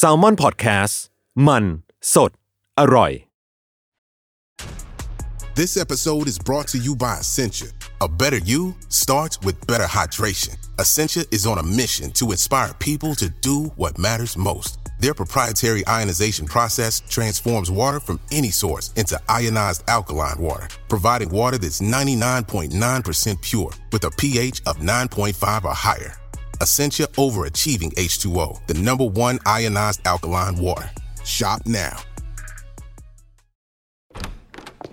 s a l ม o n PODCAST มันสดอร่อย This episode is brought to you by Essentia. A better you starts with better hydration. Essentia is on a mission to inspire people to do what matters most. Their proprietary ionization process transforms water from any source into ionized alkaline water, providing water that's 99.9% pure with a pH of 9.5 or higher. Essentia Overachieving H2O, the number one ionized alkaline water. Shop now.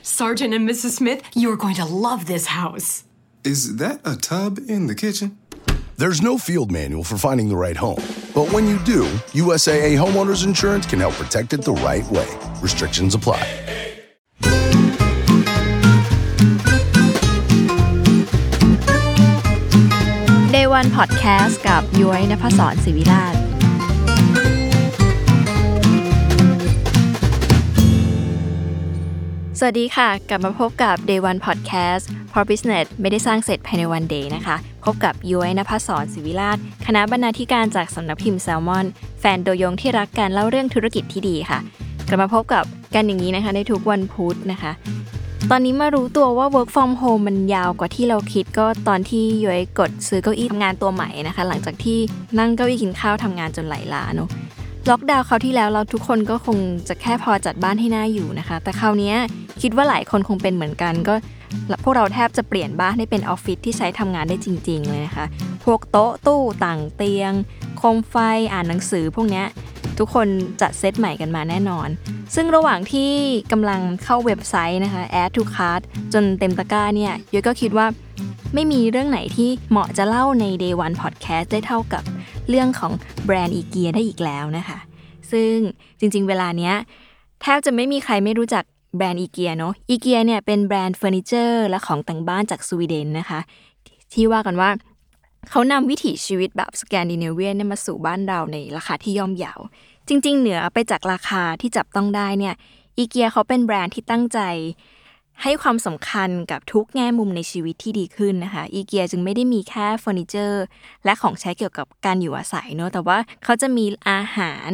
Sergeant and Mrs. Smith, you're going to love this house. Is that a tub in the kitchen? There's no field manual for finding the right home. But when you do, USAA Homeowners Insurance can help protect it the right way. Restrictions apply. Day One Podcast กับย้อยนภศรศิวิราชสวัสดีค่ะ กลับมาพบกับ Day One Podcast เพราะ Business ไม่ได้สร้างเสร็จภายในวัน day นะคะ พบกับย้อยนภศรศิวิราชคณะบรรณาธิการจากสำนักพิมพ์แซลมอน แฟนตัวยงที่รักการเล่าเรื่องธุรกิจที่ดีค่ะ กลับมาพบกับกันอย่างนี้นะคะในทุกวันพุธนะคะ ตอนนี้มารู้ตัวว่า work from home มันยาวกว่าที่เราคิดก็ตอนที่ย้อยกดซื้อเก้าอี้ทำงานตัวใหม่นะคะ หลังจากที่นั่งเก้าอี้กินข้าวทำงานจนไหลล้าเนอะล็อกดาวน์คราวที่แล้วเราทุกคนก็คงจะแค่พอจัดบ้านให้น่าอยู่นะคะ แต่คราวนี้คิดว่าหลายคนคงเป็นเหมือนกันก็พวกเราแทบจะเปลี่ยนบ้านให้เป็นออฟฟิศที่ใช้ทำงานได้จริง ๆ เลยนะคะ พวกโต๊ะตู้ต่างเตียงโคมไฟอ่านหนังสือพวกเนี้ย ทุกคนจัดเซตใหม่กันมาแน่นอน ซึ่งระหว่างที่กำลังเข้าเว็บไซต์นะคะ add to cart จนเต็มตะกร้าเนี่ยย้ยก็คิดว่าไม่มีเรื่องไหนที่เหมาะจะเล่าใน day one podcast ได้เท่ากับเรื่องของแบรนด์อีเกียได้อีกแล้วนะคะ ซึ่งจริงๆ เวลาเนี้ยแทบจะไม่มีใครไม่รู้จักแบรนด์อีเกียเนาะอีเกียเนี่ยเป็นแบรนด์เฟอร์นิเจอร์และของแต่งบ้านจากสวีเดนนะคะ ที่ว่ากันว่า เขานำวิถีชีวิตแบบสแกนดิเนเวียนเนี่ยมาสู่บ้านเราในราคาที่ย่อมเยาจริง ๆ เหนือไปจากราคาที่จับต้องได้เนี่ยอีเกียเขาเป็นแบรนด์ที่ตั้งใจ ให้ความสำคัญกับทุกแง่มุมในชีวิตที่ดีขึ้นนะคะอีเกียจึงไม่ได้มีแค่เฟอร์นิเจอร์ และของใช้เกี่ยวกับการอยู่อาศัยเนอะแต่ว่าเขาจะมีอาหาร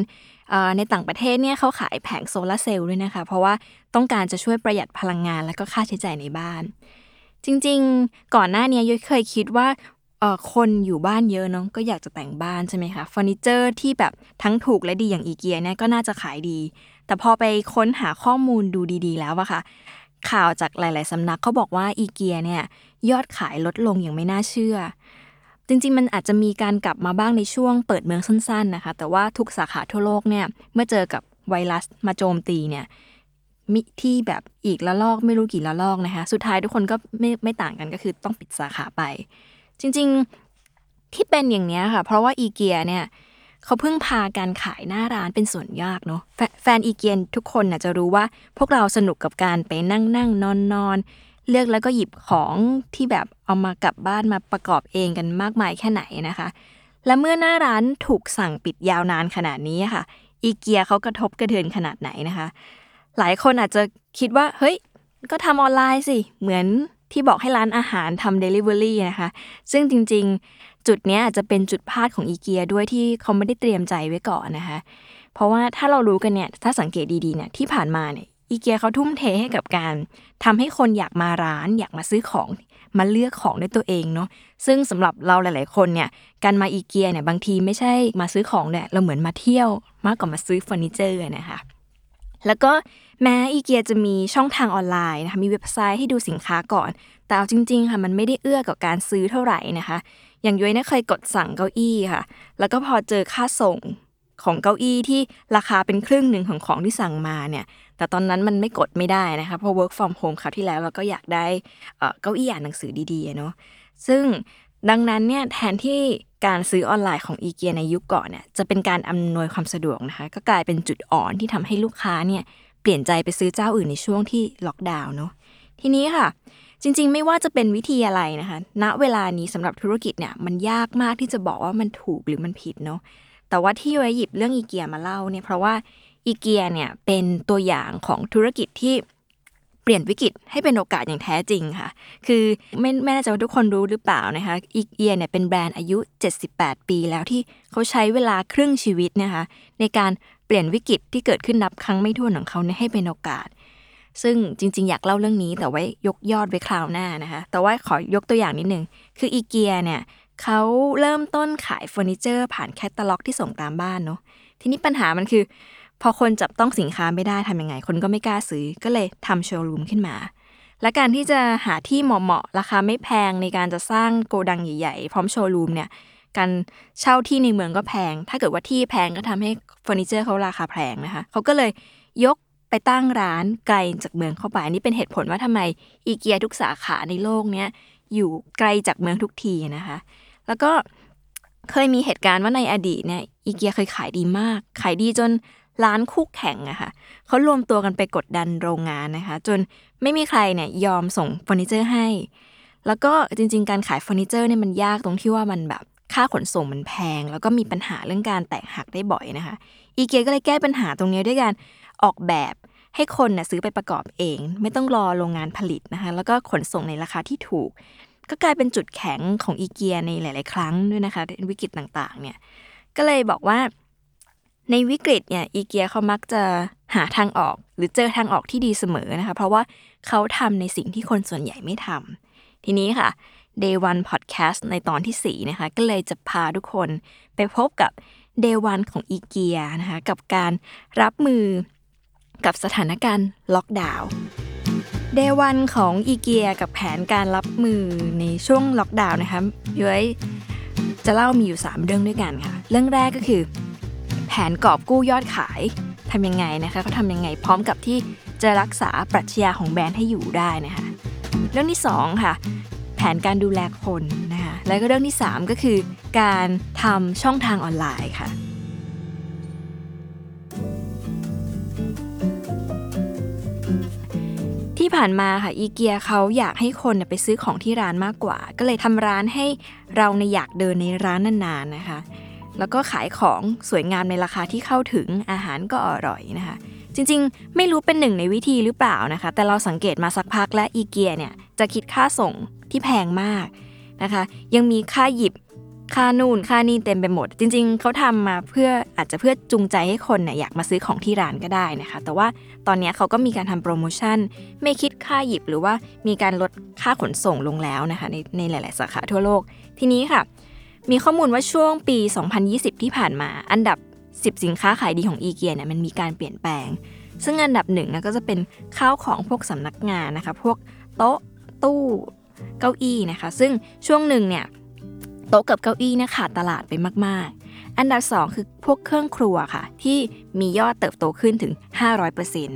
ในต่างประเทศเนี่ยเขาขายแผงโซลาร์เซลล์ด้วยนะคะ เพราะว่าต้องการจะช่วยประหยัดพลังงานและก็ค่าใช้จ่ายในบ้าน จริงๆ ก่อนหน้านี้ยุ้ยเคยคิดว่า เอ่อคนอยู่บ้านเยอะเนาะก็อยากจะแต่งบ้านใช่ไหมคะเฟอร์นิเจอร์ที่แบบทั้งถูกและดีอย่างอีเกียเนี่ยก็น่าจะขายดี แต่พอไปค้นหาข้อมูลดูดีๆ แล้วอะค่ะ ข่าวจากหลาย ๆสำนักเขาบอกว่าอีเกียเนี่ยยอดขายลดลงอย่างไม่น่าเชื่อ จริงๆ มันอาจจะมีการกลับมาบ้างในช่วงเปิดเมืองสั้นๆนะคะ แต่ว่าทุกสาขาทั่วโลกเนี่ยเมื่อเจอกับไวรัสมาโจมตีเนี่ยมิที่แบบอีกละลอกไม่รู้กี่ละลอกนะคะ สุดท้ายทุกคนก็ไม่ไม่ต่างกันก็คือต้องปิดสาขาไป จริงๆที่เป็นอย่างเนี้ยค่ะ เพราะว่าอีเกียเนี่ยเขาเพิ่งพาการขายหน้าร้านเป็นส่วนยากเนาะแฟนอีเกียทุกคนน่ะจะรู้ว่าพวกเราสนุกกับการไปนั่งนั่งนอนนอนเลือกแล้วก็หยิบของที่แบบเอามากลับบ้านมาประกอบเองกันมากมายแค่ไหนนะคะ และเมื่อหน้าร้านถูกสั่งปิดยาวนานขนาดนี้ค่ะอีเกียเขากระทบกระเทือนขนาดไหนนะคะ หลายคนอาจจะคิดว่า เฮ้ย ก็ทำออนไลน์สิ เหมือน ที่บอกให้ร้านอาหารทำ Delivery นะคะ ซึ่งจริงๆ จุดเนี้ยอาจจะเป็นจุดพลาดของอีเกียด้วยที่เขาไม่ได้เตรียมใจไว้ก่อนนะคะ เพราะว่าถ้าเรารู้กันเนี่ย ถ้าสังเกตดีๆเนี่ยที่ผ่านมาเนี่ยอีเกียเขาทุ่มเทให้กับการทำให้คนอยากมาร้าน อยากมาซื้อของมาเลือกของด้วยตัวเองเนาะซึ่งสำหรับเราหลาย ๆ คนเนี่ยการมาอีเกียเนี่ยบางทีไม่ใช่มาซื้อของเนี่ยเราเหมือนมาเที่ยวมากกว่ามาซื้อเฟอร์นิเจอร์นะคะ แล้วก็แม้อีเกียจะมีช่องทางออนไลน์นะคะมีเว็บไซต์ให้ดูสินค้าก่อน แต่เอาจริงๆค่ะมันไม่ได้เอื้อกับการซื้อเท่าไหร่นะคะ อย่างย้อยเนี่ยเคยกดสั่งเก้าอี้ค่ะ แล้วก็พอเจอค่าส่งของเก้าอี้ที่ราคาเป็นครึ่งหนึ่งของของที่สั่งมาเนี่ย แต่ตอนนั้นมันไม่กดไม่ได้นะคะเพราะ work from home คราวที่แล้วเราก็อยากได้เก้าอี้อ่านหนังสือดีๆเนาะซึ่ง ดังนั้นเนี่ยแทนที่การซื้อออนไลน์ของอีเกียในยุคก่อนเนี่ยจะเป็นการอำนวยความสะดวกนะคะก็กลายเป็นจุดอ่อนที่ทำให้ลูกค้าเนี่ยเปลี่ยนใจไปซื้อเจ้าอื่นในช่วงที่ล็อกดาวน์เนาะทีนี้ค่ะ จริงๆ ไม่ว่าจะเป็นวิธีอะไรนะคะ ณเวลานี้สำหรับธุรกิจเนี่ยมันยากมากที่จะบอกว่ามันถูกหรือมันผิดเนาะแต่ว่าที่ไว้หยิบเรื่องอีเกียมาเล่าเนี่ยเพราะว่าอีเกียเนี่ยเป็นตัวอย่างของธุรกิจที่ เปลี่ยนวิกฤตให้เป็นโอกาสอย่างแท้จริงค่ะ คือไม่ไม่แน่ใจว่าทุกคนรู้หรือเปล่านะคะอีเกียเนี่ยเป็นแบรนด์อายุ 78 ปีแล้วที่เขาใช้เวลาครึ่งชีวิตนะคะในการเปลี่ยนวิกฤตที่เกิดขึ้นนับครั้งไม่ถ้วนของเขาให้เป็นโอกาส ซึ่งจริง ๆ อยากเล่าเรื่องนี้แต่ไว้ยกยอดไว้คราวหน้านะคะ แต่ว่าขอยกตัวอย่างนิดนึง คืออีเกียเนี่ยเขาเริ่มต้นขายเฟอร์นิเจอร์ผ่านแคตตาล็อกที่ส่งตามบ้านเนาะทีนี้ปัญหามันคือ พอคนจับต้องสินค้าไม่ได้ทำยังไง คนก็ไม่กล้าซื้อก็เลยทำโชว์รูมขึ้นมา และการที่จะหาที่เหมาะๆราคาไม่แพงในการจะสร้างโกดังใหญ่ๆ พร้อมโชว์รูมเนี่ยการเช่าที่ในเมืองก็แพง ถ้าเกิดว่าที่แพงก็ทำให้เฟอร์นิเจอร์เขาราคาแพงนะคะ เขาก็เลยยกไปตั้งร้านไกลจากเมืองเข้าไปนนี้เป็นเหตุผลว่าทำไมอีเกียทุกสาขาในโลกเนี้ยอยู่ไกลจากเมืองทุกทีนะคะ แล้วก็เคยมีเหตุการณ์ว่าในอดีตเนี่ยอีเกียเคยขายดีมาก ขายดีจน ร้านคู่แข่งอะค่ะเขารวมตัวกันไปกดดันโรงงานนะคะ จนไม่มีใครเนี่ยยอมส่งเฟอร์นิเจอร์ให้ แล้วก็จริง ๆ การขายเฟอร์นิเจอร์เนี่ยมันยากตรงที่ว่ามันแบบค่าขนส่งมันแพง แล้วก็มีปัญหาเรื่องการแตกหักได้บ่อยนะคะอีเกียก็เลยแก้ปัญหาตรงนี้ด้วยการออกแบบให้คนน่ะซื้อไปประกอบเอง ไม่ต้องรอโรงงานผลิตนะคะ แล้วก็ขนส่งในราคาที่ถูก ก็กลายเป็นจุดแข็งของอีเกียในหลาย ๆ ครั้งด้วยนะคะในวิกฤตต่าง ๆ เนี่ยก็เลยบอกว่า ในวิกฤตเนี่ยอีเกียเขามักจะหาทางออก หรือเจอทางออกที่ดีเสมอนะคะ เพราะว่าเขาทำในสิ่งที่คนส่วนใหญ่ไม่ทำทีนี้ค่ะ Day One Podcast ในตอนที่ 4 นะคะ ก็เลยจะพาทุกคนไปพบกับ Day One ของอีเกียนะคะ กับการรับมือกับสถานการณ์ล็อกดาวน์เดวันของอีเกียกับแผนการรับมือในช่วงล็อกดาวน์นะคะย้อยจะเล่ามีอยู่ 3 เรื่องด้วยกันค่ะ เรื่องแรกก็คือ แผนกอบกู้ยอดขายทำยังไงนะคะเขาทำยังไงพร้อมกับที่จะรักษาปรัชญาของแบรนด์ให้อยู่ได้นะคะเรื่องที่ 2 ค่ะ แผนการดูแลคนนะคะแล้วก็เรื่องที่ 3 ก็คือ การทำช่องทางออนไลน์ค่ะที่ผ่านมาค่ะอีเกียเขาอยากให้คนไปซื้อของที่ร้านมากกว่า ก็เลยทำร้านให้เราในอยากเดินในร้านนานๆนะคะ แล้วก็ขายของสวยงามในราคาที่เข้าถึงอาหารก็อร่อยนะคะ จริงๆ ไม่รู้เป็นหนึ่งในวิธีหรือเปล่านะคะ แต่เราสังเกตมาสักพักและอีเกียเนี่ยจะคิดค่าส่งที่แพงมากนะคะ ยังมีค่าหยิบค่านู่นค่านี่เต็มไปหมด จริง ๆเขาทำมาเพื่ออาจจะเพื่อจูงใจให้คนเนี่ยอยากมาซื้อของที่ร้านก็ได้นะคะ แต่ว่าตอนนี้เขาก็มีการทำโปรโมชั่น ไม่คิดค่าหยิบหรือว่ามีการลดค่าขนส่งลงแล้วนะคะในในหลาย ๆ สาขาทั่วโลก ทีนี้ค่ะ มีข้อมูลว่าช่วงปี 2020 ที่ผ่านมา อันดับ 10 สินค้าขายดีของอีเกียเนี่ยมันมีการเปลี่ยนแปลง ซึ่งอันดับหนึ่งนะก็จะเป็นข้าวของพวกสำนักงานนะคะ พวกโต๊ะตู้เก้าอี้นะคะ ซึ่งช่วงหนึ่งเนี่ยโต๊ะกับเก้าอี้เนี่ยขาดตลาดไปมาก ๆ อันดับ 2 คือพวกเครื่องครัวค่ะ ที่มียอดเติบโตขึ้นถึง 500%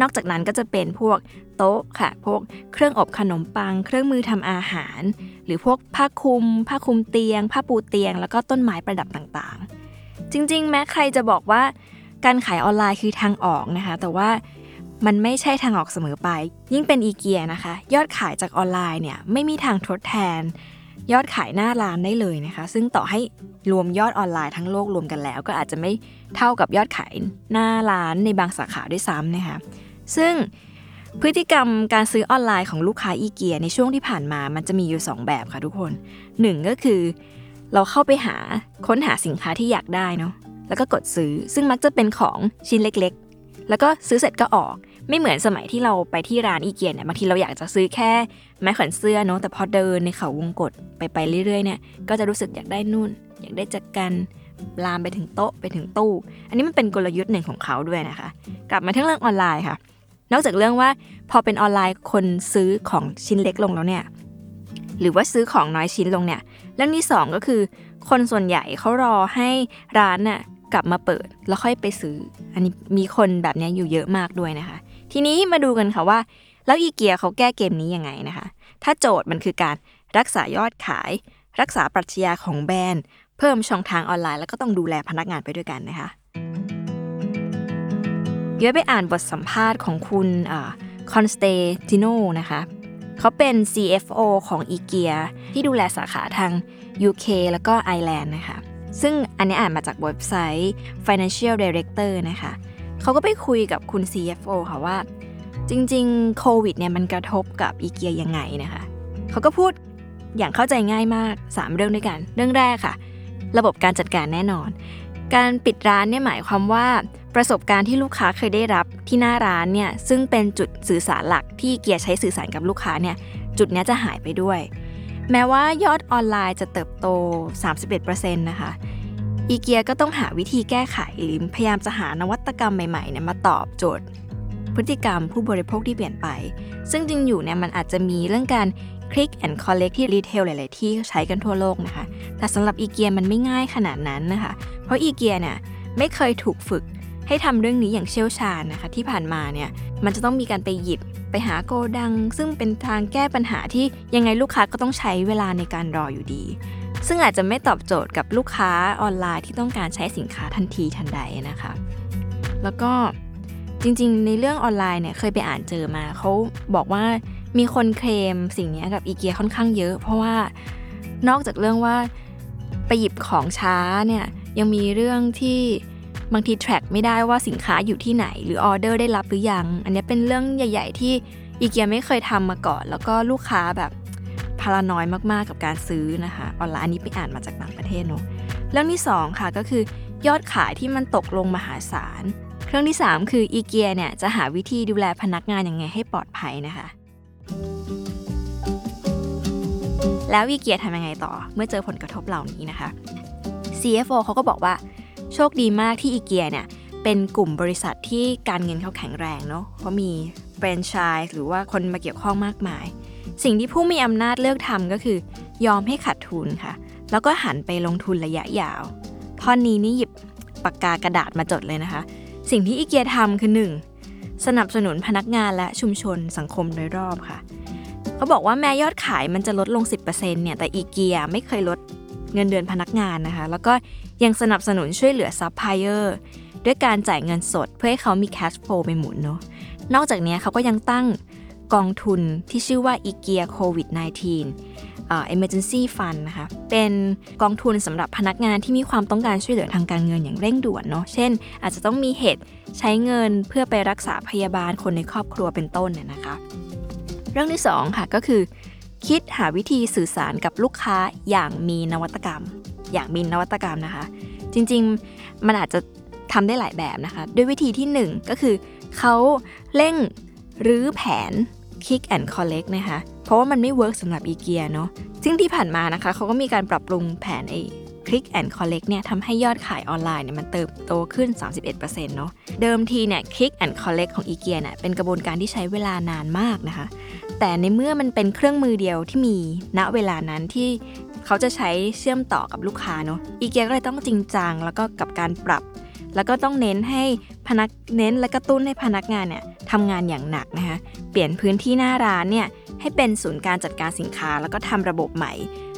นอกจากนั้นก็จะเป็นพวกโต๊ะค่ะ พวกเครื่องอบขนมปัง เครื่องมือทำอาหาร หรือพวกผ้าคลุม ผ้าคลุมเตียง ผ้าปูเตียง แล้วก็ต้นไม้ประดับต่างๆ จริง ๆ แม้ใครจะบอกว่าการขายออนไลน์คือทางออกนะคะ แต่ว่ามันไม่ใช่ทางออกเสมอไป ยิ่งเป็นอีเกียนะคะ ยอดขายจากออนไลน์เนี่ยไม่มีทางทดแทน ยอดขายหน้าร้านได้เลยนะคะ ซึ่งต่อให้รวมยอดออนไลน์ทั้งโลกรวมกันแล้ว ก็อาจจะไม่เท่ากับยอดขายหน้าร้านในบางสาขาด้วยซ้ำนะคะ ซึ่ง พฤติกรรมการซื้อออนไลน์ของลูกค้าอีเกียในช่วงที่ผ่านมามันจะมีอยู่ 2 แบบค่ะทุกคน 1 ก็คือ เราเข้าไปหาค้นหาสินค้าที่อยากได้เนาะแล้วก็กดซื้อซึ่งมักจะเป็นของชิ้นเล็กๆ แล้วก็ซื้อเสร็จก็ออก ไม่เหมือนสมัยที่เราไปที่ร้านอีเกียเนี่ยบางทีเราอยากจะซื้อแค่ไม้แขวนเสื้อเนาะแต่พอเดินในเขาวงกฏไปไปเรื่อยๆเนี่ยก็จะรู้สึกอยากได้นู่น อยากได้จักกันลามไปถึงโต๊ะไปถึงตู้ อันนี้มันเป็นกลยุทธ์หนึ่งของเขาด้วยนะคะ กลับมาที่เรื่องออนไลน์ค่ะ นอกจากเรื่องว่าพอเป็นออนไลน์คนซื้อของชิ้นเล็กลงแล้วเนี่ยหรือว่าซื้อของน้อยชิ้นลงเนี่ยเรื่องที่สองก็คือ คนส่วนใหญ่เขารอให้ร้านน่ะกลับมาเปิดแล้วค่อยไปซื้อ อันนี้มีคนแบบนี้อยู่เยอะมากด้วยนะคะ ทีนี้มาดูกันค่ะว่า แล้วอีเกียเขาแก้เกมนี้ยังไงนะคะ ถ้าโจทย์มันคือการรักษายอดขาย รักษาปรัชญาของแบรนด์ เพิ่มช่องทางออนไลน์แล้วก็ต้องดูแลพนักงานไปด้วยกันนะคะ ยุ้ยไปอ่านบทสัมภาษณ์ของคุณคอนสเตติโนนะคะเขาเป็น CFO ของอีเกียที่ดูแลสาขาทาง UK แล้วก็ไอร์แลนด์นะคะ ซึ่งอันนี้อ่านมาจากเว็บไซต์ Financial Director นะคะเขาก็ไปคุยกับคุณ CFO ค่ะว่า จริงๆโควิดเนี่ยมันกระทบกับอีเกียยังไงนะคะเขาก็พูดอย่างเข้าใจง่ายมาก 3 เรื่องด้วยกัน เรื่องแรกค่ะ ระบบการจัดการแน่นอน การปิดร้านเนี่ยหมายความว่า ประสบการณ์ที่ลูกค้าเคยได้รับที่หน้าร้านเนี่ยซึ่งเป็นจุดสื่อสารหลักที่เกียร์ใช้สื่อสารกับลูกค้าเนี่ยจุดนี้จะหายไปด้วย แม้ว่ายอดออนไลน์จะเติบโต 31%นะคะอีเกียก็ต้องหาวิธีแก้ไขหรือพยายามจะหานวัตกรรมใหม่ๆเนี่ยมาตอบโจทย์ พฤติกรรมผู้บริโภคที่เปลี่ยนไป ซึ่งจริงอยู่เนี่ยมันอาจจะมีเรื่องการ Click and Collect ที่ retail หลาย ๆ ที่ใช้กันทั่วโลกนะคะ แต่สำหรับอีเกียมันไม่ง่ายขนาดนั้นนะคะ เพราะอีเกียเนี่ยไม่เคยถูกฝึกให้ทำเรื่องนี้อย่างเชี่ยวชาญนะคะ ที่ผ่านมาเนี่ยมันจะต้องมีการไปหยิบไปหาโกดัง ซึ่งเป็นทางแก้ปัญหาที่ยังไงลูกค้าก็ต้องใช้เวลาในการรออยู่ดี ซึ่งอาจจะไม่ตอบโจทย์กับลูกค้าออนไลน์ที่ต้องการใช้สินค้าทันทีทันใดนะคะ แล้วก็จริง ๆ ในเรื่องออนไลน์เนี่ยเคยไปอ่านเจอมาเขาบอกว่า มีคนเคลมสิ่งนี้กับอีเกียค่อนข้างเยอะ เพราะว่านอกจากเรื่องว่าไปหยิบของช้าเนี่ยยังมีเรื่องที่บางที track ไม่ได้ว่าสินค้าอยู่ที่ไหน หรือออเดอร์ได้รับหรือยัง อันนี้เป็นเรื่องใหญ่ ๆ ที่อีเกียไม่เคยทำมาก่อน แล้วก็ลูกค้าแบบพารานอยมากๆกับการซื้อนะคะออนไลน์อันนี้ไปอ่านมาจากต่างประเทศเนาะเรื่องที่ 2 ค่ะก็คือยอดขายที่มันตกลงมหาศาล เครื่องที่ 3 คืออีเกียเนี่ยจะหาวิธีดูแลพนักงานยังไงให้ปลอดภัยนะคะ แล้วอีเกียทำยังไงต่อเมื่อเจอผลกระทบเหล่านี้นะคะ CFO เขาก็บอกว่า โชคดีมากที่อีเกียเนี่ยเป็นกลุ่มบริษัทที่การเงินเขาแข็งแรงเนาะเพราะมีแฟรนไชส์หรือว่าคนมาเกี่ยวข้องมากมาย สิ่งที่ผู้มีอำนาจเลือกทำก็คือยอมให้ขาดทุนค่ะ แล้วก็หันไปลงทุนระยะยาว ท่อนนี้นี่หยิบปากกากระดาษมาจดเลยนะคะ สิ่งที่อีเกียทำคือ 1. สนับสนุนพนักงานและชุมชนสังคมโดยรอบค่ะ เขาบอกว่าแม้ยอดขายมันจะลดลง 10%เนี่ยแต่อีเกียไม่เคยลดเงินเดือนพนักงานนะคะ แล้วก็ยังสนับสนุนช่วยเหลือซัพพลายเออร์ด้วยการจ่ายเงินสดเพื่อให้เขามี cash flow ไปหมุนเนาะนอกจากนี้เขาก็ยังตั้งกองทุนที่ชื่อว่าอีเกียโควิด -19 emergency fund นะคะ เป็นกองทุนสำหรับพนักงานที่มีความต้องการช่วยเหลือทางการเงินอย่างเร่งด่วนเนาะ เช่น อาจจะต้องมีเหตุใช้เงินเพื่อไปรักษาพยาบาลคนในครอบครัวเป็นต้นเนี่ยนะคะ เรื่องที่ 2 ค่ะก็คือ คิดหาวิธีสื่อสารกับลูกค้าอย่างมีนวัตกรรม อย่างมีนวัตกรรมนะคะ จริงๆมันอาจจะทำได้หลายแบบนะคะ ด้วยวิธีที่ 1 ก็คือเขาเร่งรื้อแผน Click and Collect นะคะ เพราะว่ามันไม่ work สำหรับอีเกียเนาะซึ่งที่ผ่านมานะคะเขาก็มีการปรับปรุงแผนไอ้ Click and Collect เนี่ยทำให้ยอดขายออนไลน์เนี่ยมันเติบโตขึ้น 31%เนาะเดิมทีเนี่ย Click and Collect ของอีเกียเนี่ยเป็นกระบวนการที่ใช้เวลานานมากนะคะ แต่ในเมื่อมันเป็นเครื่องมือเดียวที่มีณเวลานั้นที่เขาจะใช้เชื่อมต่อกับลูกค้าเนาะอีเกียก็เลยต้องจริงจัง แล้วก็กับการปรับ แล้วก็ต้องเน้นให้ พนักเน้นและกระตุ้นให้พนักงานเนี่ยทำงานอย่างหนักนะคะเปลี่ยนพื้นที่หน้าร้านเนี่ยให้เป็นศูนย์การจัดการสินค้าแล้วก็ทำระบบใหม่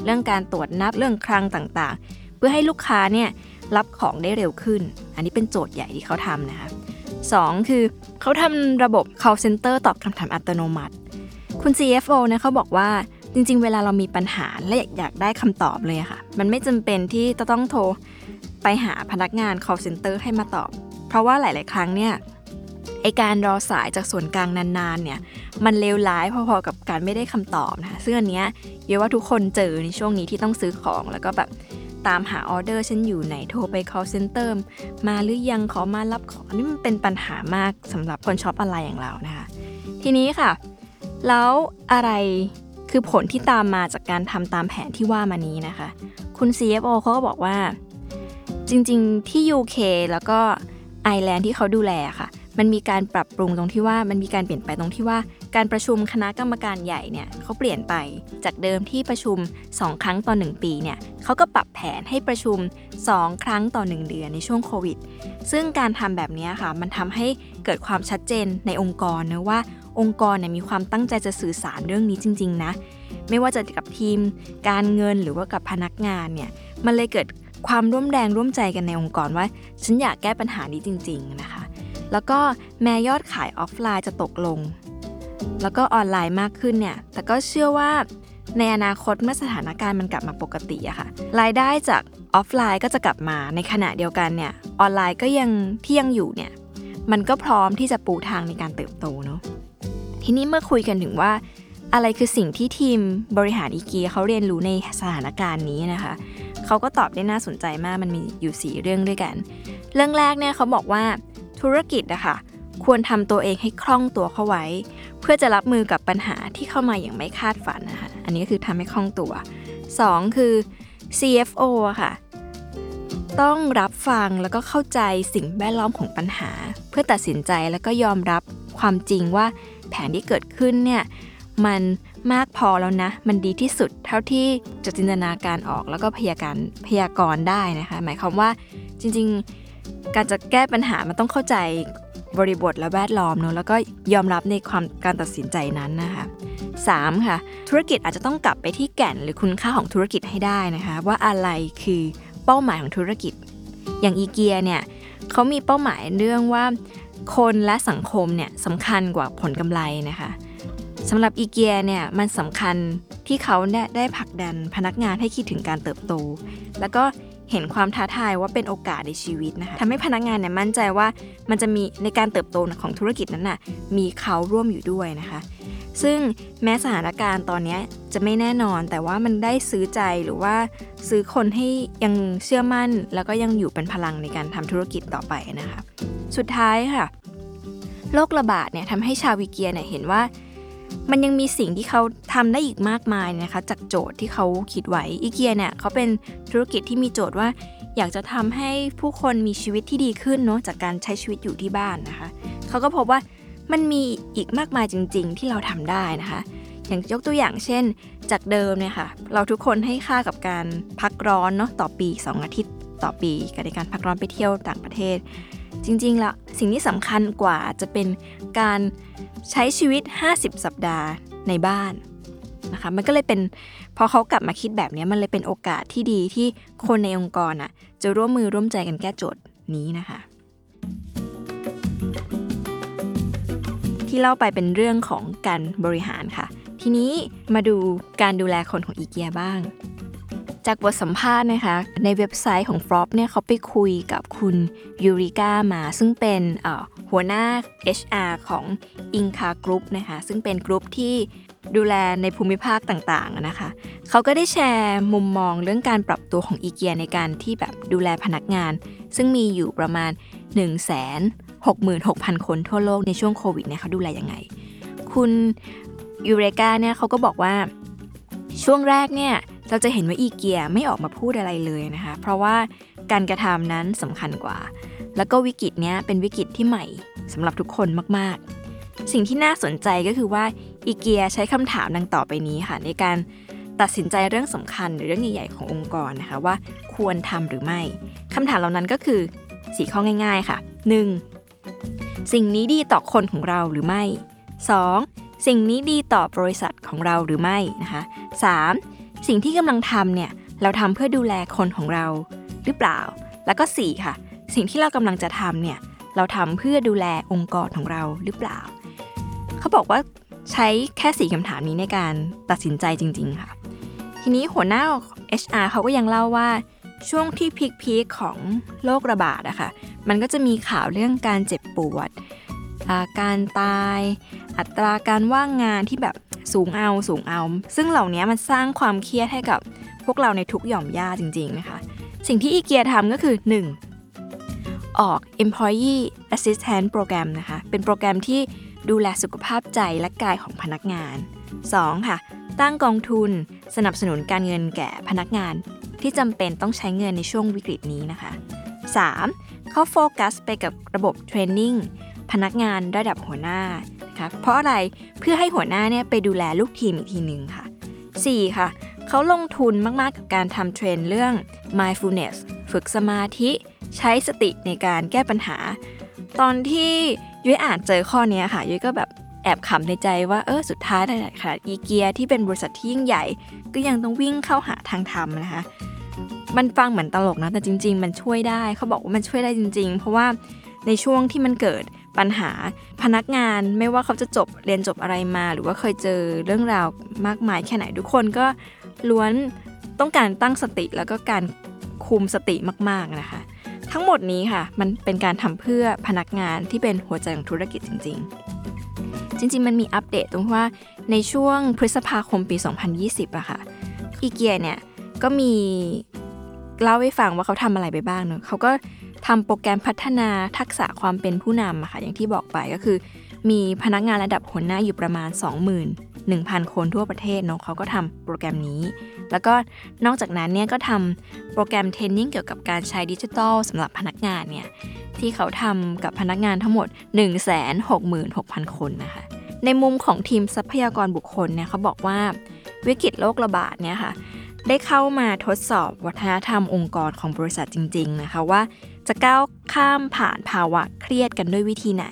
เรื่องการตรวจนับเรื่องคลังต่างๆ เพื่อให้ลูกค้าเนี่ยรับของได้เร็วขึ้น อันนี้เป็นโจทย์ใหญ่ที่เขาทำนะคะสองคือเขาทำระบบ call center ตอบคำถามอัตโนมัติ คุณ CFO นะเขาบอกว่าจริง ๆ เวลาเรามีปัญหาและอยากได้คำตอบเลยค่ะ มันไม่จำเป็นที่จะต้องโทรไปหาพนักงาน call center ให้มาตอบ เพราะว่าหลาย ๆ ครั้งเนี่ยไอการรอสายจากส่วนกลางนาน ๆ เนี่ย มันเลวร้ายพอ ๆ กับการไม่ได้คำตอบนะคะซึ่งอันเนี้ยยุ้ยว่าทุกคนเจอในช่วงนี้ที่ต้องซื้อของแล้วก็แบบตามหาออเดอร์ฉันอยู่ไหนโทรไป call center มาหรือยังขอมารับของนี่มันเป็นปัญหามากสำหรับคนช็อปออนไลน์อย่างเรานะคะ ทีนี้ค่ะ แล้วอะไรคือผลที่ตามมาจากการทำตามแผนที่ว่ามานี้นะคะ คุณ CFO เขาก็บอกว่า จริง ๆ ที่ UK แล้วก็ ไอแลนด์ที่เขาดูแลค่ะ มันมีการปรับปรุงตรงที่ว่ามันมีการเปลี่ยนไปตรงที่ว่า การประชุมคณะกรรมการใหญ่เนี่ยเขาเปลี่ยนไปจากเดิมที่ประชุม 2 ครั้งต่อ 1 ปีเนี่ยเขาก็ปรับแผนให้ประชุม 2 ครั้งต่อ 1 เดือนในช่วงโควิด ซึ่งการทำแบบนี้ค่ะ มันทำให้เกิดความชัดเจนในองค์กรนะว่า องค์กรเนี่ยมีความตั้งใจจะสื่อสารเรื่องนี้จริง ๆ นะ ไม่ว่าจะกับทีม การเงินหรือว่ากับพนักงานเนี่ยมันเลยเกิด ความร่วมแรงร่วมใจกันในองค์กรว่า ฉันอยากแก้ปัญหานี้จริง ๆ นะคะ แล้วก็แม้ยอดขายออฟไลน์จะตกลง แล้วก็ออนไลน์มากขึ้นเนี่ย แต่ก็เชื่อว่าในอนาคตเมื่อสถานการณ์มันกลับมาปกติอะค่ะ รายได้จากออฟไลน์ก็จะกลับมาในขณะเดียวกันเนี่ย ออนไลน์ก็ยังที่ยังอยู่เนี่ย มันก็พร้อมที่จะปูทางในการเติบโตเนาะ ทีนี้เมื่อคุยกันถึงว่า อะไรคือสิ่งที่ทีมบริหารอีเกียเขาเรียนรู้ในสถานการณ์นี้นะคะ เขาก็ตอบได้น่าสนใจมากมันมีอยู่ 4 เรื่องด้วยกัน เรื่องแรกเนี่ยเขาบอกว่าธุรกิจนะคะควรทำตัวเองให้คล่องตัวเข้าไว้ เพื่อจะรับมือกับปัญหาที่เข้ามาอย่างไม่คาดฝันนะคะอันนี้ก็คือทำให้คล่องตัว 2 คือ CFO อะค่ะ ต้องรับฟังแล้วก็เข้าใจสิ่งแวดล้อมของปัญหา เพื่อตัดสินใจแล้วก็ยอมรับความจริงว่าแผนที่เกิดขึ้นเนี่ยมัน มากพอแล้วนะ มันดีที่สุดเท่าที่จะจินตนาการออกแล้วก็พยาการพยากรณ์ได้นะคะ หมายความว่าจริงๆ การจะแก้ปัญหามันต้องเข้าใจบริบทและแวดล้อมเนอะแล้วก็ยอมรับในความการตัดสินใจนั้นนะคะ 3. ค่ะ ธุรกิจอาจจะต้องกลับไปที่แก่นหรือคุณค่าของธุรกิจให้ได้นะคะ ว่าอะไรคือเป้าหมายของธุรกิจ อย่างอีเกียเนี่ยเขามีเป้าหมายเรื่องว่าคนและสังคมเนี่ยสำคัญกว่าผลกำไรนะคะ สำหรับอีเกียเนี่ยมันสำคัญที่เขาได้ได้ผลักดันพนักงานให้คิดถึงการเติบโต แล้วก็เห็นความท้าทายว่าเป็นโอกาสในชีวิตนะคะทำให้พนักงานเนี่ยมั่นใจว่ามันจะมีในการเติบโตของธุรกิจนั้นน่ะมีเขาร่วมอยู่ด้วยนะคะ ซึ่งแม้สถานการณ์ตอนนี้จะไม่แน่นอน แต่ว่ามันได้ซื้อใจหรือว่าซื้อคนให้ยังเชื่อมั่น แล้วก็ยังอยู่เป็นพลังในการทำธุรกิจต่อไปนะคะ สุดท้ายค่ะโรคระบาดเนี่ยทำให้ชาววิเกียเนี่ยเห็นว่า มันยังมีสิ่งที่เขาทำได้อีกมากมายนะคะ จากโจทย์ที่เขาคิดไว้อีเกียเนี่ยเขาเป็นธุรกิจที่มีโจทย์ว่า อยากจะทำให้ผู้คนมีชีวิตที่ดีขึ้นเนาะจากการใช้ชีวิตอยู่ที่บ้านนะคะ เขาก็พบว่ามันมีอีกมากมายจริง ๆ ที่เราทำได้นะคะ อย่างยกตัวอย่างเช่น จากเดิมเนี่ยค่ะ เราทุกคนให้ค่ากับการพักร้อนเนาะต่อปี 2 อาทิตย์ ต่อปีกับในการพักร้อนไปเที่ยวต่างประเทศ จริงๆแล้ว สิ่งที่สำคัญกว่าจะเป็นการใช้ชีวิต 50 สัปดาห์ในบ้านนะคะมันก็เลยเป็นพอเขากลับมาคิดแบบนี้มันเลยเป็นโอกาสที่ดีที่คนในองค์กรอะจะร่วมมือร่วมใจกันแก้โจทย์นี้นะคะ ที่เล่าไปเป็นเรื่องของการบริหารค่ะ ทีนี้มาดูการดูแลคนของอีเกียบ้าง จากบทสัมภาษณ์นะคะ ในเว็บไซต์ของฟรอปเนี่ยเขาไปคุยกับคุณยูริก้ามา ซึ่งเป็นหัวหน้า HR ของ Ingka Group นะคะ ซึ่งเป็นกลุ่มที่ดูแลในภูมิภาคต่างๆนะคะ เขาก็ได้แชร์มุมมองเรื่องการปรับตัวของอีเกียในการที่แบบดูแลพนักงาน ซึ่งมีอยู่ประมาณ 1 6 6 0 0 0 คนทั่วโลกในช่วงโควิดเนี่ยเขาดูแลยังไง คุณยูเรกาเนี่ยเขาก็บอกว่า ช่วงแรกเนี่ยเราจะเห็นว่าอีเกียไม่ออกมาพูดอะไรเลยนะคะ เพราะว่าการกระทำนั้นสำคัญกว่า แล้วก็วิกฤตเนี้ยเป็นวิกฤตที่ใหม่สำหรับทุกคนมากๆ สิ่งที่น่าสนใจก็คือว่าอีเกียใช้คำถามดังต่อไปนี้ค่ะ ในการตัดสินใจเรื่องสำคัญหรือเรื่องใหญ่ๆขององค์กรนะคะว่าควรทำหรือไม่คำถามเหล่านั้นก็คือสีข้อง่าย ๆค่ะ 1. สิ่งนี้ดีต่อคนของเราหรือไม่ 2. สิ่งนี้ดีต่อบริษัทของเราหรือไม่นะคะ 3. สิ่งที่กำลังทำเนี่ยเราทำเพื่อดูแลคนของเราหรือเปล่า แล้วก็ 4 ค่ะ สิ่งที่เรากำลังจะทำเนี่ยเราทำเพื่อดูแลองค์กรของเราหรือเปล่า เขาบอกว่าใช้แค่สี่คำถามนี้ในการตัดสินใจจริง ๆ ค่ะ ทีนี้หัวหน้า HR เขาก็ยังเล่าว่าช่วงที่พีคๆของโรคระบาดอะค่ะ มันก็จะมีข่าวเรื่องการเจ็บปวด การตาย อัตราการว่างงานที่แบบสูงเอาสูงเอา ซึ่งเหล่านี้มันสร้างความเครียดให้กับพวกเราในทุกหย่อมย่าจริงๆนะคะ สิ่งที่อีเกียทำก็คือ 1. ออก employee assistance program นะคะ เป็นโปรแกรมที่ดูแลสุขภาพใจและกายของพนักงาน 2. ค่ะ ตั้งกองทุนสนับสนุนการเงินแก่พนักงานที่จำเป็นต้องใช้เงินในช่วงวิกฤตนี้นะคะ 3. เขาโฟกัสไปกับระบบ training พนักงานระดับหัวหน้านะคะเพราะอะไรเพื่อให้หัวหน้าเนี่ยไปดูแลลูกทีมอีกทีหนึ่งค่ะ 4. ค่ะเขาลงทุนมาก ๆ กับการทำ train เรื่อง mindfulness ฝึกสมาธิใช้สติในการแก้ปัญหา ตอนที่ยุ้ยอ่านเจอข้อนี้ค่ะยุ้ยก็แบบแอบขำในใจว่าเออสุดท้ายนั่นแหละค่ะอีเกียที่เป็นบริษัทที่ยิ่งใหญ่ ก็ยังต้องวิ่งเข้าหาทางธรรมนะคะ มันฟังเหมือนตลกนะแต่จริง ๆ มันช่วยได้เขาบอกว่ามันช่วยได้จริง ๆ เพราะว่าในช่วงที่มันเกิด ปัญหาพนักงานไม่ว่าเขาจะจบเรียนจบอะไรมา หรือว่าเคยเจอเรื่องราวมากมายแค่ไหนทุกคนก็ล้วนต้องการตั้งสติแล้วก็การคุมสติมากๆนะคะ ทั้งหมดนี้ค่ะ มันเป็นการทำเพื่อพนักงานที่เป็นหัวใจของธุรกิจจริง ๆ จริง ๆ มันมีอัปเดตตรงที่ว่าในช่วงพฤษภาคมปี 2020อะค่ะอีเกียเนี่ยก็มีเล่าให้ฟังว่าเขาทำอะไรไปบ้างเนอะเขาก็ ทำโปรแกรมพัฒนาทักษะความเป็นผู้นำค่ะอย่างที่บอกไปก็คือ มีพนักงานระดับหัวหน้าอยู่ประมาณ 21,000 คนทั่วประเทศเนาะเขาก็ทำโปรแกรมนี้ แล้วก็นอกจากนั้นเนี่ยก็ทำโปรแกรมเทรนนิ่งเกี่ยวกับการใช้ดิจิทัลสำหรับพนักงานเนี่ยที่เขาทำกับพนักงานทั้งหมด 166,000 คนนะคะในมุมของทีมทรัพยากรบุคคลเนี่ยเขาบอกว่าวิกฤตโรคระบาดเนี่ยค่ะได้เข้ามาทดสอบวัฒนธรรมองค์กรของบริษัทจริง ๆ นะคะว่า จะก้าวข้ามผ่านภาวะเครียดกันด้วยวิธีไหน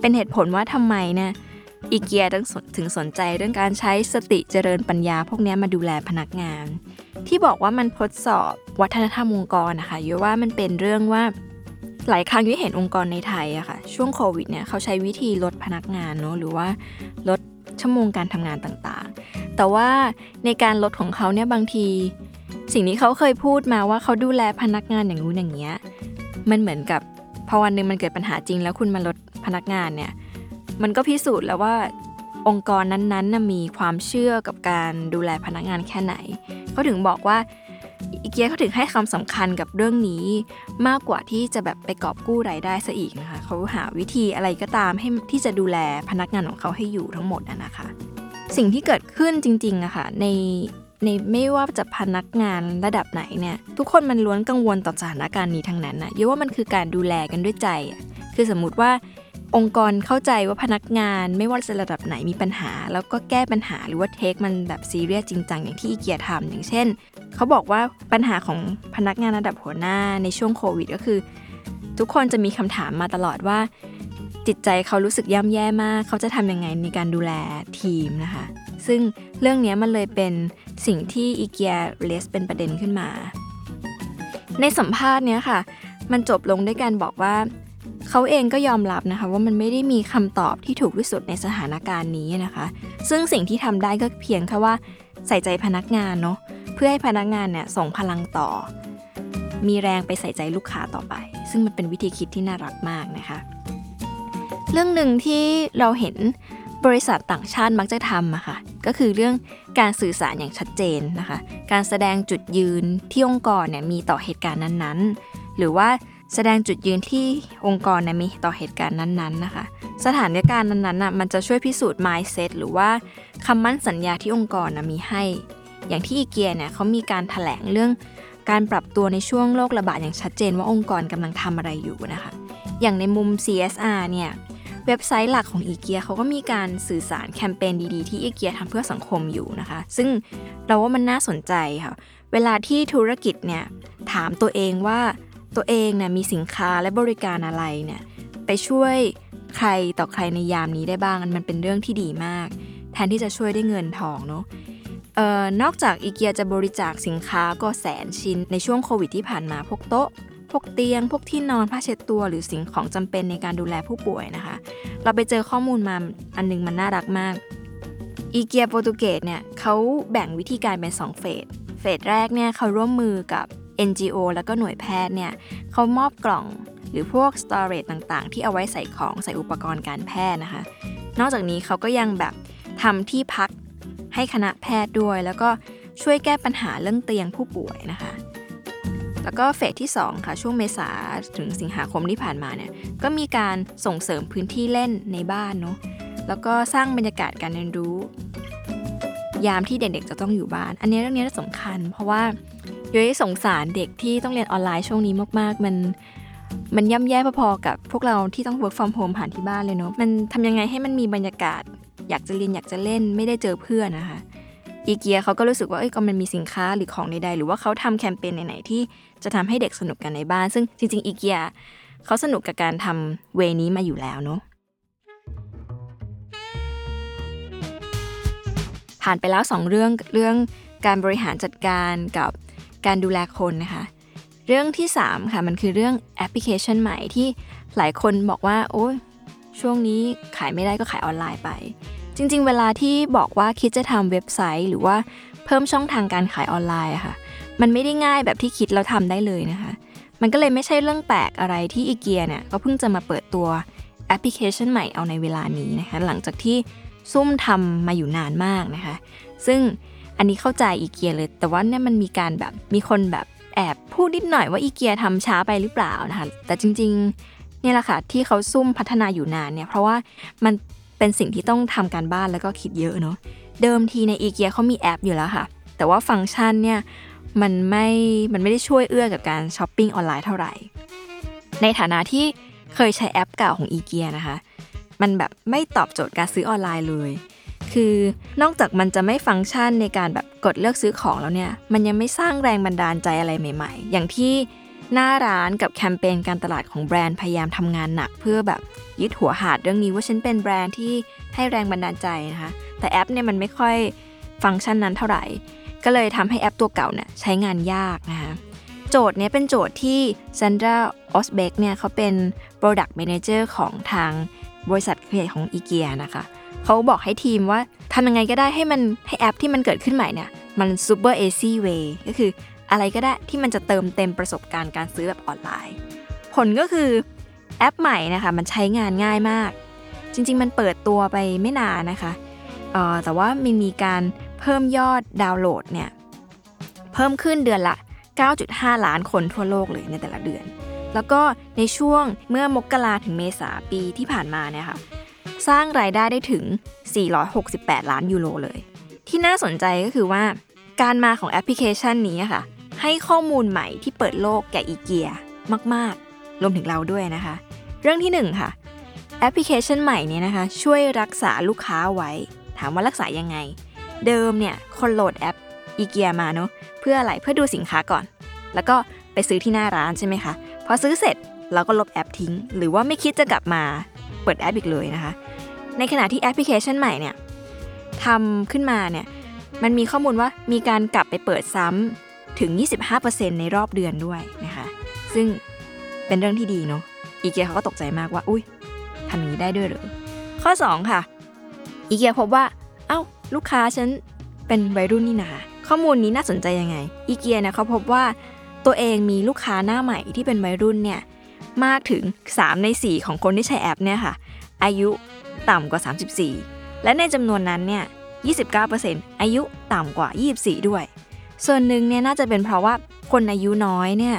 เป็นเหตุผลว่าทำไมนี่ยอีเกียถึงสนใจเรื่องการใช้สติเจริญปัญญาพวกนี้มาดูแลพนักงาน ที่บอกว่ามันทดสอบวัฒนธรรมองค์กรนะคะยว่ามันเป็นเรื่องว่าหลายครั้งที่เห็นองค์กรในไทยอะคะ่ะช่วงโควิดเนี่ยเขาใช้วิธีลดพนักงานเนาะหรือว่าลดชั่วโมงการทำงานต่างๆ แต่ว่าในการลดของเขาเนี่ยบางที สิ่งที่เขาเคยพูดมาว่าเขาดูแลพนักงานอย่างนู้นอย่างเงี้ย มันเหมือนกับพอวันหนึ่งมันเกิดปัญหาจริง แล้วคุณมาลดพนักงานเนี่ย มันก็พิสูจน์แล้วว่าองค์กรนั้นๆมีความเชื่อกับการดูแลพนักงานแค่ไหนเขาถึงบอกว่าอีเกียเขาถึงให้คำสำคัญกับเรื่องนี้ มากกว่าที่จะแบบไปกอบกู้รายได้ซะอีกนะคะเขาหาวิธีอะไรก็ตามให้ที่จะดูแลพนักงานของเขาให้อยู่ทั้งหมดนะคะ สิ่งที่เกิดขึ้นจริงๆอะคะ่ะใน ในไม่ว่าจะพนักงานระดับไหนเนี่ยทุกคนมันล้วนกังวลต่อสถานการณ์นี้ทั้งนั้นนะเยอะว่ามันคือการดูแลกันด้วยใจคือสมมุติว่าองค์กรเข้าใจว่าพนักงานไม่ว่าจะระดับไหนมีปัญหา แล้วก็แก้ปัญหาหรือว่าเทคมันแบบซีเรียสจริงจังอย่างที่อีเกียทำอย่างเช่น เขาบอกว่าปัญหาของพนักงานระดับหัวหน้าในช่วงโควิดก็คือ ทุกคนจะมีคำถามมาตลอดว่า จิตใจเขารู้สึกย่ำแย่มาก เขาจะทำยังไงในการดูแลทีมนะคะ ซึ่งเรื่องนี้มันเลยเป็นสิ่งที่อีเกียเลสเป็นประเด็นขึ้นมา ในสัมภาษณ์เนี้ยค่ะ มันจบลงด้วยการบอกว่าเขาเองก็ยอมรับนะคะว่ามันไม่ได้มีคำตอบที่ถูกที่สุดในสถานการณ์นี้นะคะ ซึ่งสิ่งที่ทำได้ก็เพียงแค่ว่าใส่ใจพนักงานเนาะเพื่อให้พนักงานเนี่ยส่งพลังต่อ มีแรงไปใส่ใจลูกค้าต่อไป ซึ่งมันเป็นวิธีคิดที่น่ารักมากนะคะ เรื่องหนึ่งที่เราเห็น บริษัทต่างชาติมักจะทำอะค่ะก็คือเรื่องการสื่อสารอย่างชัดเจนนะคะ การแสดงจุดยืนที่องค์กรเนี่ยมีต่อเหตุการณ์นั้นๆ หรือว่าแสดงจุดยืนที่องค์กรเนี่ยมีต่อเหตุการณ์นั้นๆนะคะ สถานการณ์นั้นๆน่ะมันจะช่วยพิสูจน์ mindset หรือว่าคำมั่นสัญญาที่องค์กรนะมีให้ อย่างที่อีเกียเนี่ยเขามีการถแถลงเรื่องการปรับตัวในช่วงโรคระบาดอย่างชัดเจนว่าองค์กรกำลังทำอะไรอยู่นะคะ อย่างในมุม CSR เนี่ย เว็บไซต์หลักของอีเกียเขาก็มีการสื่อสารแคมเปญดีๆ ที่อีเกียทำเพื่อสังคมอยู่นะคะ ซึ่งเราว่ามันน่าสนใจค่ะ เวลาที่ธุรกิจเนี่ยถามตัวเองว่าตัวเองเนี่ยมีสินค้าและบริการอะไรเนี่ยไปช่วยใครต่อใครในยามนี้ได้บ้างมันเป็นเรื่องที่ดีมาก แทนที่จะช่วยได้เงินทองเนาะออนอกจากอีเกียจะบริจาคสินค้าก็แสนชิ้นในช่วงโควิดที่ผ่านมาพวกโต๊ะ พวกเตียง พวกที่นอนผ้าเช็ดตัวหรือสิ่งของจำเป็นในการดูแลผู้ป่วยนะคะ เราไปเจอข้อมูลมาอันนึงมันน่ารักมากอีเกียโปรตุเกสเนี่ยเขาแบ่งวิธีการเป็น 2 เฟส เฟสแรกเนี่ยเขาร่วมมือกับ NGO แล้วก็หน่วยแพทย์เนี่ยเขามอบกล่องหรือพวก storage ต่างๆ ที่เอาไว้ใส่ของใส่อุปกรณ์การแพทย์นะคะ นอกจากนี้เขาก็ยังแบบทำที่พักให้คณะแพทย์ด้วย แล้วก็ช่วยแก้ปัญหาเรื่องเตียงผู้ป่วยนะคะ แล้วก็เฟสที่ 2 ค่ะ ช่วงเมษาถึงสิงหาคมที่ผ่านมาเนี่ยก็มีการส่งเสริมพื้นที่เล่นในบ้านเนาะแล้วก็สร้างบรรยากาศการเรียนรู้ ยามที่เด็กๆจะต้องอยู่บ้าน อันนี้เรื่องนี้สำคัญ เพราะว่าย้อยสงสารเด็กที่ต้องเรียนออนไลน์ช่วงนี้มาก ๆ มันมันย่ำแย่พอๆกับพวกเราที่ต้อง work from home ผ่านที่บ้านเลยเนาะมันทำยังไงให้มันมีบรรยากาศ อยากจะเรียนอยากจะเล่นไม่ได้เจอเพื่อนนะคะ อีเกียเขาก็รู้สึกว่าเอ้ยก็มันมีสินค้าหรือของใดๆ หรือว่าเขาทำแคมเปญไหนๆที่จะทำให้เด็กสนุกกันในบ้าน ซึ่งจริงๆอีเกียเขาสนุกกับการทำเวนี้มาอยู่แล้วเนาะผ่านไปแล้ว 2 เรื่องเรื่องการบริหารจัดการกับการดูแลคนนะคะ เรื่องที่ 3 ค่ะ มันคือเรื่องแอปพลิเคชันใหม่ที่หลายคนบอกว่า โอ้ยช่วงนี้ขายไม่ได้ก็ขายออนไลน์ไป จริงๆ เวลาที่บอกว่าคิดจะทำเว็บไซต์ หรือว่าเพิ่มช่องทางการขายออนไลน์อะค่ะ มันไม่ได้ง่ายแบบที่คิดแล้วทำได้เลยนะคะ มันก็เลยไม่ใช่เรื่องแปลกอะไรที่อีเกียเนี่ยก็เพิ่งจะมาเปิดตัวแอปพลิเคชันใหม่เอาในเวลานี้นะคะ หลังจากที่ซุ่มทำมาอยู่นานมากนะคะ ซึ่งอันนี้เข้าใจอีเกียเลย แต่ว่าเนี่ยมันมีการแบบมีคนแบบแอบพูดนิดหน่อยว่าอีเกียทำช้าไปหรือเปล่านะคะ แต่จริง ๆ เนี่ยแหละค่ะที่เขาซุ่มพัฒนาอยู่นานเนี่ยเพราะว่ามัน เป็นสิ่งที่ต้องทำการบ้านแล้วก็คิดเยอะเนาะเดิมทีในอีเกียเขามีแอปอยู่แล้วค่ะ แต่ว่าฟังก์ชันเนี่ยมันไม่ มันไม่ได้ช่วยเอื้อกับการช้อปปิ้งออนไลน์เท่าไหร่ ในฐานะที่เคยใช้แอปเก่าของอีเกียนะคะ มันแบบไม่ตอบโจทย์การซื้อออนไลน์เลย คือนอกจากมันจะไม่ฟังก์ชันในการแบบกดเลือกซื้อของแล้วเนี่ย มันยังไม่สร้างแรงบันดาลใจอะไรใหม่ ๆ อย่างที่ หน้าร้านกับแคมเปญการตลาดของแบรนด์พยายามทำงานหนัก เพื่อแบบยึดหัวหาดเรื่องนี้ว่าฉันเป็นแบรนด์ที่ให้แรงบันดาลใจนะคะแต่แอปเนี่ยมันไม่ค่อยฟังก์ชันนั้นเท่าไหร่ ก็เลยทำให้แอปตัวเก่าเนี่ยใช้งานยากนะคะโจทย์นี้เป็นโจทย์ที่ซันดราออสเบกเนี่ยเขาเป็น Product Manager ของทางบริษัทใหญ่ของอีเกียนะคะเขาบอกให้ทีมว่าทำยังไงก็ได้ให้มันให้แอปที่มันเกิดขึ้นใหม่เนี่ยมัน super easy way ก็คือ อะไรก็ได้ที่มันจะเติมเต็มประสบการณ์การซื้อแบบออนไลน์ ผลก็คือแอปใหม่นะคะมันใช้งานง่ายมาก จริง ๆ มันเปิดตัวไปไม่นานนะคะแต่ว่ามันมีการเพิ่มยอดดาวน์โหลดเนี่ยเพิ่มขึ้นเดือนละ 9.5 ล้านคนทั่วโลกเลยในแต่ละเดือน แล้วก็ในช่วงเมื่อมกราถึงเมษาปีที่ผ่านมาเนี่ยค่ะสร้างรายได้ได้ถึง 468 ล้านยูโรเลย ที่น่าสนใจก็คือว่าการมาของแอปพลิเคชันนี้ค่ะ ให้ข้อมูลใหม่ที่เปิดโลกแก่อีเกียมาก ๆ รวมถึงเราด้วยนะคะ เรื่องที่ 1 ค่ะ แอปพลิเคชันใหม่นี้นะคะ ช่วยรักษาลูกค้าไว้ ถามว่ารักษายังไง เดิมเนี่ยคนโหลดแอปอีเกียมาเนาะเพื่ออะไรเพื่อดูสินค้าก่อน แล้วก็ไปซื้อที่หน้าร้านใช่ไหมคะพอซื้อเสร็จเราก็ลบแอปทิ้ง หรือว่าไม่คิดจะกลับมาเปิดแอปอีกเลยนะคะ ในขณะที่แอปพลิเคชันใหม่เนี่ยทำขึ้นมาเนี่ยมันมีข้อมูลว่ามีการกลับไปเปิดซ้ำ ถึง 25%ในรอบเดือนด้วยนะคะ ซึ่งเป็นเรื่องที่ดีเนาะอีเกียเขาก็ตกใจมากว่า อุ้ยทำอย่างนี้ได้ด้วยหรือ ข้อ 2 ค่ะ อีเกียพบว่า เอา้า ลูกค้าฉันเป็นวัยรุ่นนี่นาข้อมูลนี้น่าสนใจยังไง อีเกียเนี่ยเขาพบว่าตัวเองมีลูกค้าหน้าใหม่ที่เป็นวัยรุ่นเนี่ยมากถึง 3 ใน 4 ของคนที่ใช้แอปเนี่ยค่ะ อายุต่ำกว่า 34 และในจำนวนนั้นเนี่ย 29%อายุต่ำกว่า 24 ด้วย ส่วนหนึ่งเนี่ยน่าจะเป็นเพราะว่าคนอายุน้อยเนี่ย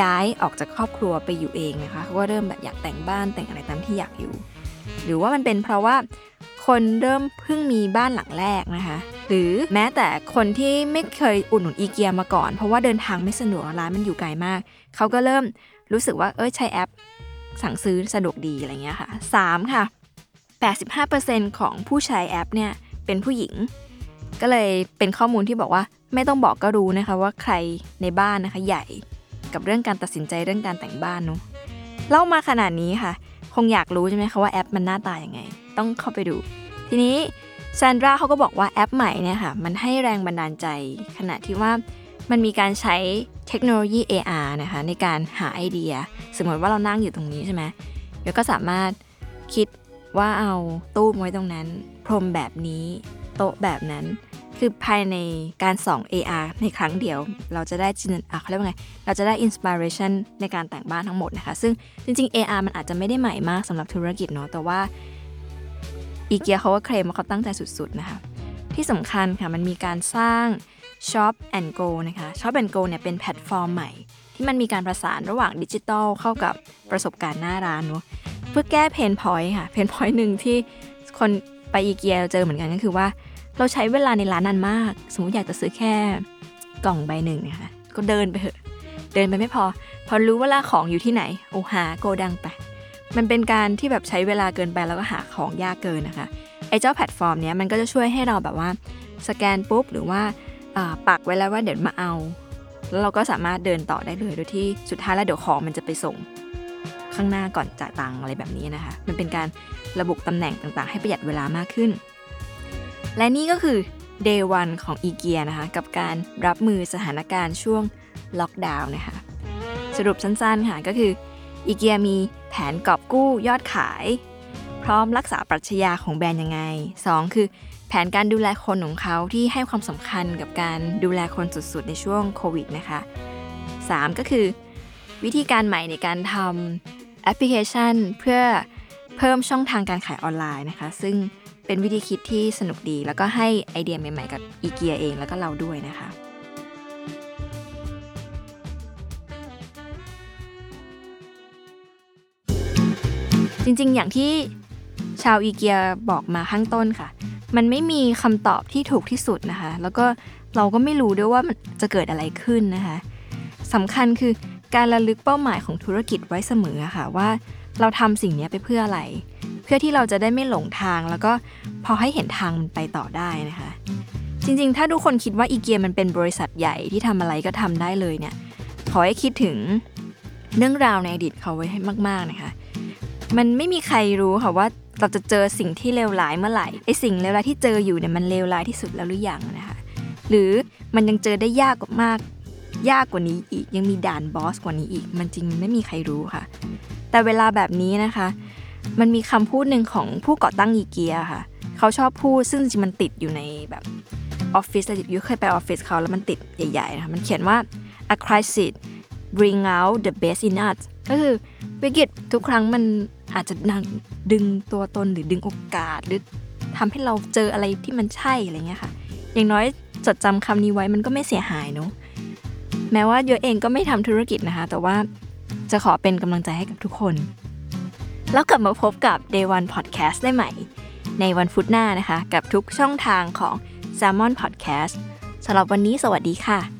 ย้ายออกจากครอบครัวไปอยู่เองนะคะเขาก็เริ่มแบบอยากแต่งบ้านแต่งอะไรตามที่อยากอยู่ หรือว่ามันเป็นเพราะว่าคนเริ่มเพิ่งมีบ้านหลังแรกนะคะ หรือแม้แต่คนที่ไม่เคยอุดหนุนอีเกียมาก่อน เพราะว่าเดินทางไม่สะดวกร้านมันอยู่ไกลมาก เขาก็เริ่มรู้สึกว่าเออใช้แอป สั่งซื้อสะดวกดีอะไรเงี้ยค่ะ 3 ค่ะ 85%ของผู้ใช้แอปเนี่ยเป็นผู้หญิง ก็เลยเป็นข้อมูลที่บอกว่า ไม่ต้องบอกก็รู้นะคะว่าใครในบ้านนะคะใหญ่กับเรื่องการตัดสินใจเรื่องการแต่งบ้านเนาะเล่ามาขนาดนี้ค่ะ คงอยากรู้ใช่ไหมคะว่าแอปมันหน้าตาอย่างไง ต้องเข้าไปดู ทีนี้ซานดราเขาก็บอกว่าแอปใหม่เนี่ยค่ะมันให้แรงบันดาลใจ ขณะที่ว่ามันมีการใช้เทคโนโลยี AR นะคะในการหาไอเดีย สมมติว่าเรานั่งอยู่ตรงนี้ใช่ไหมเดี๋ยวก็สามารถคิดว่าเอาตู้ไว้ตรงนั้น พรมแบบนี้ โต๊ะแบบนั้น คือภายในการส่อง AR ในครั้งเดียว เราจะได้จินอะเขาเรียกว่าไง เราจะได้อินสปิเรชันในการแต่งบ้านทั้งหมดนะคะ ซึ่งจริง ๆ AR มันอาจจะไม่ได้ใหม่มากสำหรับธุรกิจเนาะ แต่ว่าอีเกียเขาก็เคลมว่าเขาตั้งใจสุด ๆ นะคะ ที่สำคัญค่ะมันมีการสร้าง Shop and Go นะคะ Shop and Go เนี่ยเป็นแพลตฟอร์มใหม่ ที่มันมีการประสานระหว่างดิจิทัลเข้ากับประสบการณ์หน้าร้านเนาะเพื่อแก้ pain point ค่ะ pain point หนึ่งที่คนไปอีเกียเจอเหมือนกันก็คือว่า เราใช้เวลาในร้านนานมาก สมมติอยากจะซื้อแค่กล่องใบหนึ่งนะคะก็เดินไปเถอะ เดินไปไม่พอ พอรู้ว่าลาของอยู่ที่ไหน โอ้หาโกดังไป มันเป็นการที่แบบใช้เวลาเกินไปแล้วก็หาของยากเกินนะคะไอ้เจ้าแพลตฟอร์มเนี้ยมันก็จะช่วยให้เราแบบว่าสแกนปุ๊บหรือว่าปักไว้แล้วว่าเดี๋ยวมาเอา แล้วเราก็สามารถเดินต่อได้เลยโดยที่สุดท้ายแล้วเดี๋ยวของมันจะไปส่งข้างหน้าก่อนจ่ายตังอะไรแบบนี้นะคะ มันเป็นการระบุตำแหน่งต่างๆ ให้ประหยัดเวลามากขึ้น และนี่ก็คือ Day 1 ของอีเกียนะคะ กับการรับมือสถานการณ์ช่วงล็อกดาวน์นะคะ สรุปสั้นๆค่ะก็คืออีเกียมีแผนกอบกู้ยอดขาย พร้อมรักษาปรัชญาของแบรนด์ยังไง 2 คือแผนการดูแลคนของเขาที่ให้ความสำคัญกับการดูแลคนสุดๆ ในช่วงโควิดนะคะ 3 ก็คือ วิธีการใหม่ในการทำแอปพลิเคชันเพื่อเพิ่มช่องทางการขายออนไลน์นะคะ ซึ่ง เป็นวิธีคิดที่สนุกดี แล้วก็ให้ไอเดียใหม่ๆกับอีเกียเองแล้วก็เราด้วยนะคะจริงๆ อย่างที่ชาวอีเกียบอกมาข้างต้นค่ะ มันไม่มีคำตอบที่ถูกที่สุดนะคะ แล้วก็เราก็ไม่รู้ด้วยว่ามันจะเกิดอะไรขึ้นนะคะสำคัญคือการระลึกเป้าหมายของธุรกิจไว้เสมอค่ะว่า เราทำสิ่งนี้ไปเพื่ออะไร เพื่อที่เราจะได้ไม่หลงทางแล้วก็พอให้เห็นทางมันไปต่อได้นะคะ จริงๆ ถ้าทุกคนคิดว่าอีเกียมันเป็นบริษัทใหญ่ที่ทำอะไรก็ทำได้เลยเนี่ยขอให้คิดถึงเรื่องราวในอดีตเขาไว้ให้มาก ๆนะคะ มันไม่มีใครรู้ค่ะว่าเราจะเจอสิ่งที่เลวร้ายเมื่อไหร่ไอสิ่งเลวร้ายที่เจออยู่เนี่ยมันเลวร้ายที่สุดแล้วหรือยังนะคะ หรือมันยังเจอได้ยากกว่ามาก ยากกว่านี้อีกยังมีด่านบอสกว่านี้อีก มันจริงไม่มีใครรู้ค่ะ แต่เวลาแบบนี้นะคะ มันมีคำพูดหนึ่งของผู้ก่อตั้งอีเกียค่ะ เขาชอบพูดซึ่งจริงๆมันติดอยู่ในแบบออฟฟิศเลยยุเคยไปออฟฟิศเขาแล้วมันติดใหญ่ๆนะคะมันเขียนว่า a crisis bring out the best in us ก็คือวิกฤตทุกครั้งมันอาจจะดึงตัวตนหรือดึงโอกาส หรือทำให้เราเจออะไรที่มันใช่อะไรเงี้ยค่ะ อย่างน้อยจดจำคำนี้ไว้มันก็ไม่เสียหายเนาะแม้ว่าโยเองก็ไม่ทำธุรกิจนะคะ แต่ว่า จะขอเป็นกำลังใจให้กับทุกคน แล้วกลับมาพบกับ Day One Podcast ได้ใหม่ ในวันพุธหน้านะคะ กับทุกช่องทางของ Salmon Podcast สำหรับวันนี้สวัสดีค่ะ